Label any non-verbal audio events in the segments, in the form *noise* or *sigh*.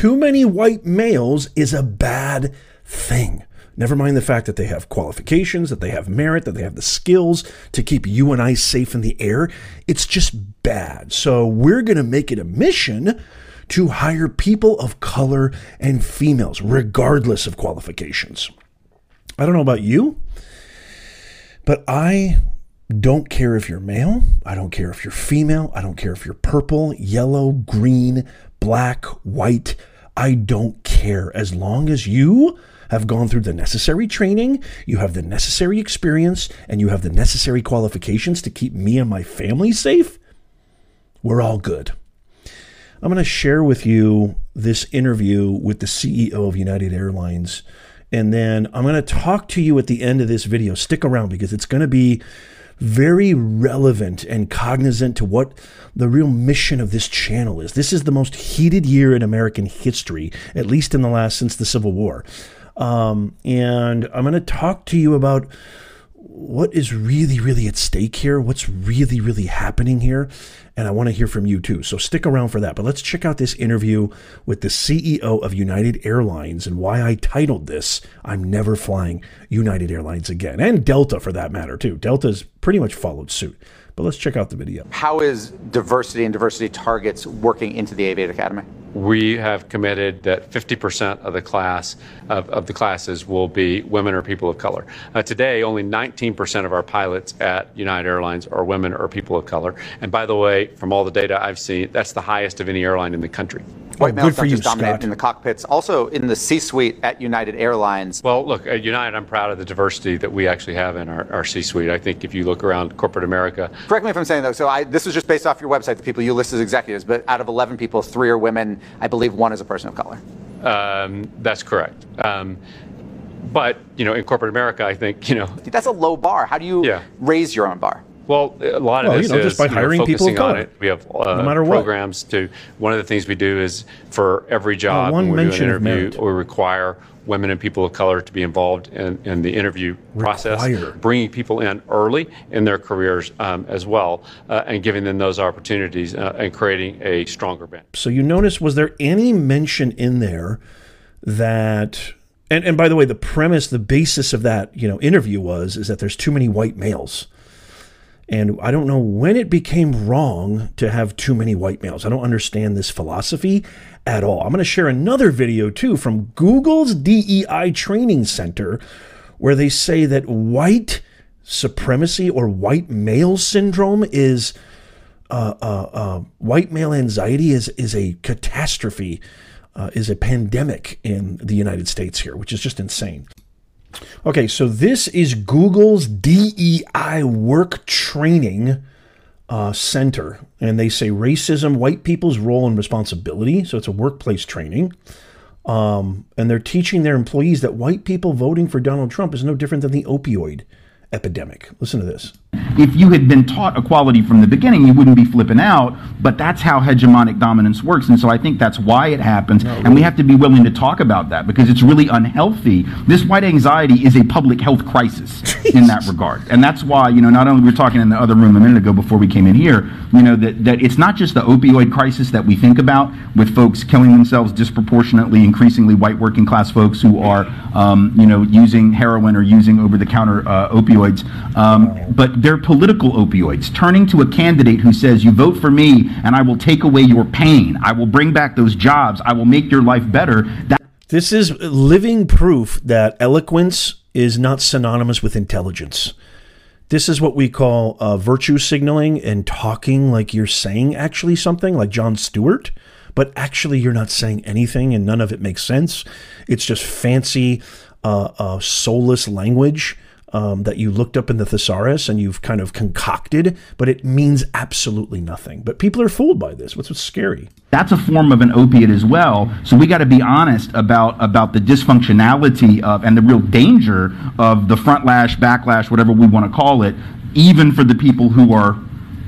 too many white males is a bad thing. Never mind the fact that they have qualifications, that they have merit, that they have the skills to keep you and I safe in the air. It's just bad. So we're going to make it a mission to hire people of color and females, regardless of qualifications. I don't know about you, but I don't care if you're male. I don't care if you're female. I don't care if you're purple, yellow, green, black, white. I don't care as long as you have gone through the necessary training, you have the necessary experience, and you have the necessary qualifications to keep me and my family safe, we're all good. I'm going to share with you this interview with the CEO of United Airlines. And then I'm going to talk to you at the end of this video. Stick around because it's going to be very relevant and cognizant to what the real mission of this channel is. This is the most heated year in American history, at least in the last since the Civil War. Um, and I'm going to talk to you about what is really, really at stake here, what's really, really happening here. And I want to hear from you too. So stick around for that. But let's check out this interview with the CEO of United Airlines and why I titled this I'm Never Flying United Airlines Again. And Delta for that matter, too. Delta's pretty much followed suit. But let's check out the video. How is diversity and diversity targets working into the Aviate Academy? We have committed that 50% of the class of, of, the classes will be women or people of color. Uh, today, only 19% of our pilots at United Airlines are women or people of color. And by the way, from all the data I've seen, that's the highest of any airline in the country. White males not just dominate in the cockpits, also in the C-suite at United Airlines. Well, look, at United, I'm proud of the diversity that we actually have in our, our C-suite. I think if you look around corporate America. Correct me if I'm saying though. So I, this is just based off your website, the people you list as executives. But out of 11 people, three are women. I believe one is a person of color. Um, that's correct. Um, but you know, in corporate America, I think you know that's a low bar. How do you yeah. raise your own bar? Well, a lot of well, this you know, is just by hiring people of color. It. We have uh, no matter programs what. to. One of the things we do is for every job well, when we do an interview, we require women and people of color to be involved in, in the interview require. process, bringing people in early in their careers um, as well, uh, and giving them those opportunities uh, and creating a stronger bench. So you notice, was there any mention in there that? And, and by the way, the premise, the basis of that you know interview was is that there's too many white males. And I don't know when it became wrong to have too many white males. I don't understand this philosophy at all. I'm going to share another video too from Google's DEI Training Center where they say that white supremacy or white male syndrome is uh, uh, uh, white male anxiety is is a catastrophe, uh, is a pandemic in the United States here, which is just insane. Okay, so this is Google's DEI work training uh, center, and they say racism, white people's role and responsibility. So it's a workplace training. Um, and they're teaching their employees that white people voting for Donald Trump is no different than the opioid epidemic. Listen to this. If you had been taught equality from the beginning, you wouldn't be flipping out, but that's how hegemonic dominance works. And so I think that's why it happens. No, and we have to be willing to talk about that because it's really unhealthy. This white anxiety is a public health crisis *laughs* in that regard. And that's why, you know, not only we were talking in the other room a minute ago before we came in here, you know, that, that it's not just the opioid crisis that we think about with folks killing themselves disproportionately, increasingly white working class folks who are, um, you know, using heroin or using over the counter uh, opioids. Um, but they're political opioids, turning to a candidate who says, You vote for me and I will take away your pain. I will bring back those jobs. I will make your life better. That- this is living proof that eloquence is not synonymous with intelligence. This is what we call uh, virtue signaling and talking like you're saying actually something, like Jon Stewart, but actually you're not saying anything and none of it makes sense. It's just fancy, uh, uh, soulless language um, that you looked up in the thesaurus and you've kind of concocted, but it means absolutely nothing. But people are fooled by this. What's what's scary? That's a form of an opiate as well. So we got to be honest about about the dysfunctionality of and the real danger of the front lash, backlash, whatever we want to call it, even for the people who are,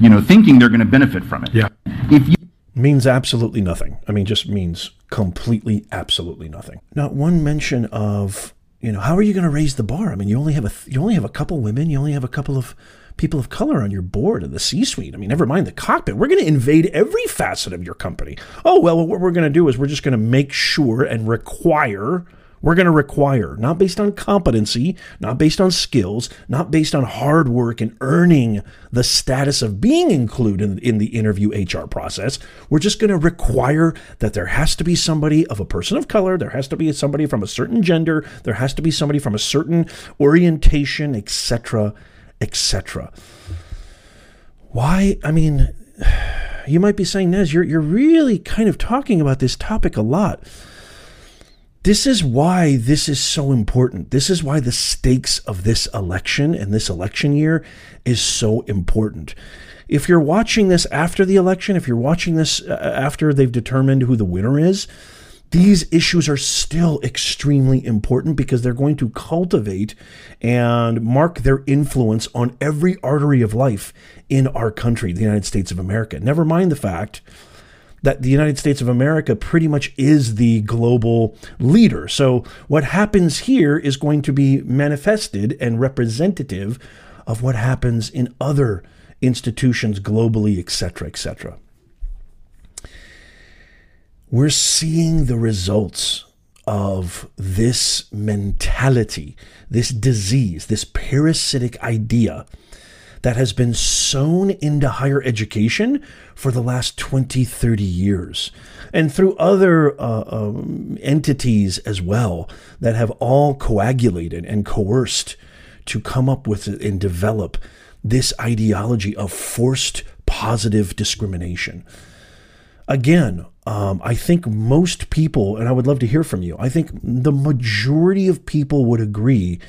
you know, thinking they're going to benefit from it. Yeah. If you means absolutely nothing. I mean, just means completely, absolutely nothing. Not one mention of you know, how are you going to raise the bar? I mean, you only have a you only have a couple women, you only have a couple of people of color on your board of the C-suite. I mean, never mind the cockpit. We're going to invade every facet of your company. Oh well, what we're going to do is we're just going to make sure and require we're going to require, not based on competency, not based on skills, not based on hard work and earning the status of being included in, the interview HR process. We're just going to require that there has to be somebody of a person of color, there has to be somebody from a certain gender, there has to be somebody from a certain orientation, etc., etc. Why? I mean, *sighs* you might be saying, Nez, you're, you're really kind of talking about this topic a lot. This is why this is so important. This is why the stakes of this election and this election year is so important. If you're watching this after the election, if you're watching this uh, after they've determined who the winner is, these issues are still extremely important because they're going to cultivate and mark their influence on every artery of life in our country, the United States of America. Never mind the fact that the United States of America pretty much is the global leader. So what happens here is going to be manifested and representative of what happens in other institutions globally, etc., etc. We're seeing the results of this mentality, this disease, this parasitic idea that has been sown into higher education for the last 20, 30 years, and through other uh, um, entities as well that have all coagulated and coerced to come up with and develop this ideology of forced positive discrimination. Again, um, I think most people, and I would love to hear from you, I think the majority of people would agree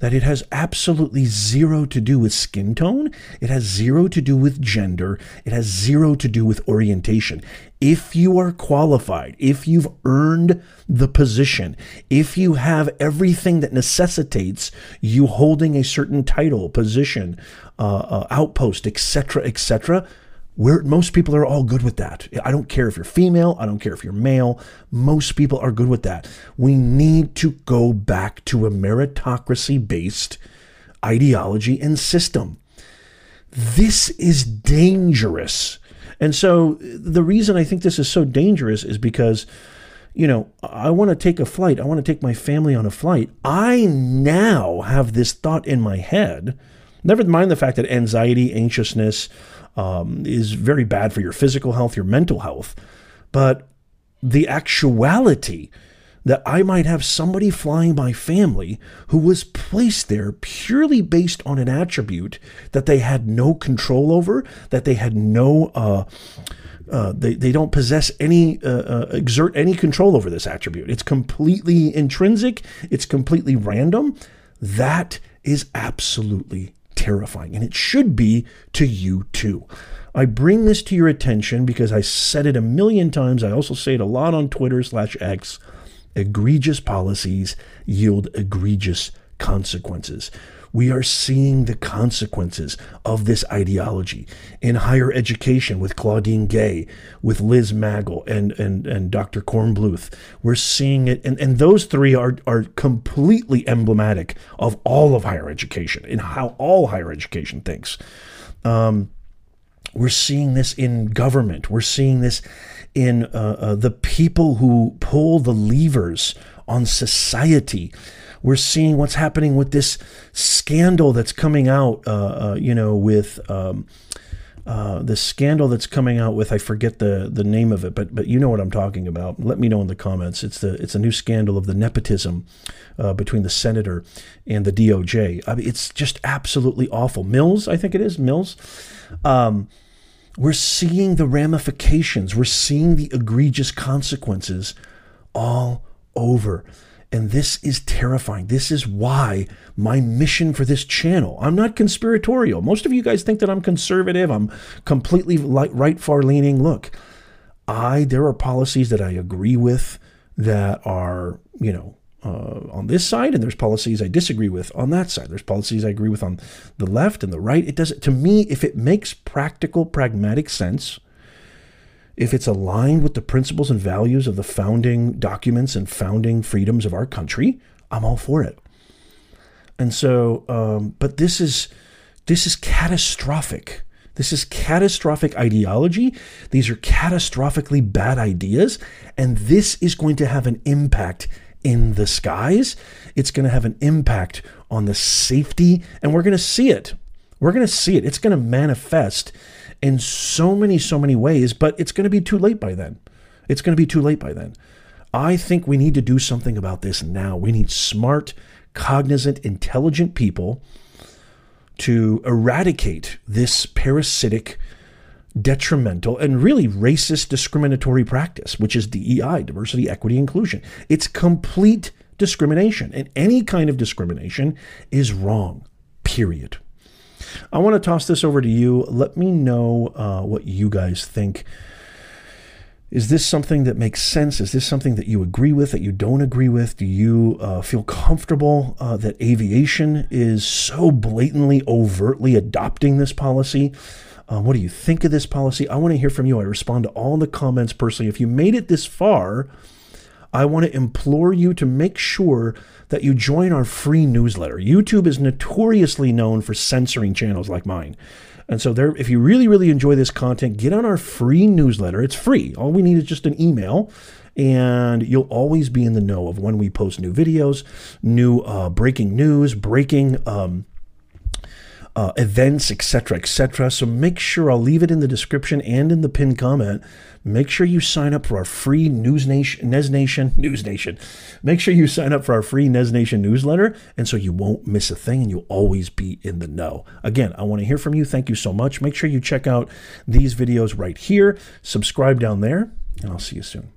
that it has absolutely zero to do with skin tone. It has zero to do with gender. It has zero to do with orientation. If you are qualified, if you've earned the position, if you have everything that necessitates you holding a certain title, position, uh, uh, outpost, etc., etc., where most people are all good with that. I don't care if you're female, I don't care if you're male. Most people are good with that. We need to go back to a meritocracy based ideology and system. This is dangerous. And so the reason I think this is so dangerous is because you know, I want to take a flight. I want to take my family on a flight. I now have this thought in my head. Never mind the fact that anxiety, anxiousness, um, is very bad for your physical health, your mental health. But the actuality that I might have somebody flying my family who was placed there purely based on an attribute that they had no control over, that they had no. Uh, uh, they, they don't possess any uh, uh exert any control over this attribute. It's completely intrinsic. It's completely random. That is absolutely terrifying, and it should be to you too. I bring this to your attention because I said it a million times. I also say it a lot on Twitter slash X. Egregious policies yield egregious consequences. We are seeing the consequences of this ideology in higher education with Claudine Gay, with Liz Magill, and, and, and Dr. Kornbluth. We're seeing it, and, and those three are, are completely emblematic of all of higher education and how all higher education thinks. Um, we're seeing this in government. We're seeing this in uh, uh, the people who pull the levers on society we're seeing what's happening with this scandal that's coming out, uh, uh, you know, with um, uh, the scandal that's coming out with I forget the the name of it, but but you know what I'm talking about. Let me know in the comments. It's the it's a new scandal of the nepotism uh, between the senator and the DOJ. I mean, it's just absolutely awful. Mills, I think it is Mills. Um, we're seeing the ramifications. We're seeing the egregious consequences all over. And this is terrifying. This is why my mission for this channel, I'm not conspiratorial. Most of you guys think that I'm conservative, I'm completely right far leaning. Look, I there are policies that I agree with that are, you know, uh, on this side, and there's policies I disagree with on that side. There's policies I agree with on the left and the right. It doesn't, to me, if it makes practical, pragmatic sense, if it's aligned with the principles and values of the founding documents and founding freedoms of our country, I'm all for it. And so, um, but this is This is catastrophic. This is catastrophic ideology. These are catastrophically bad ideas. And this is going to have an impact in the skies. It's going to have an impact on the safety. And we're going to see it. We're going to see it. It's going to manifest in so many, so many ways, but it's going to be too late by then. It's going to be too late by then. I think we need to do something about this now. We need smart, cognizant, intelligent people to eradicate this parasitic, detrimental, and really racist discriminatory practice, which is DEI, diversity, equity, inclusion. It's complete discrimination, and any kind of discrimination is wrong, period. I want to toss this over to you. Let me know uh, what you guys think. Is this something that makes sense? Is this something that you agree with, that you don't agree with? Do you uh, feel comfortable uh, that aviation is so blatantly, overtly adopting this policy? Um, what do you think of this policy? I want to hear from you. I respond to all the comments personally. If you made it this far, I want to implore you to make sure that you join our free newsletter. YouTube is notoriously known for censoring channels like mine. And so there if you really really enjoy this content, get on our free newsletter. It's free. All we need is just an email and you'll always be in the know of when we post new videos, new uh, breaking news, breaking um, uh, events, etc., etc. So make sure I'll leave it in the description and in the pinned comment. Make sure you sign up for our free News Nation, Nez Nation, *laughs* News Nation. Make sure you sign up for our free Nez Nation newsletter, and so you won't miss a thing, and you'll always be in the know. Again, I want to hear from you. Thank you so much. Make sure you check out these videos right here. Subscribe down there, and I'll see you soon.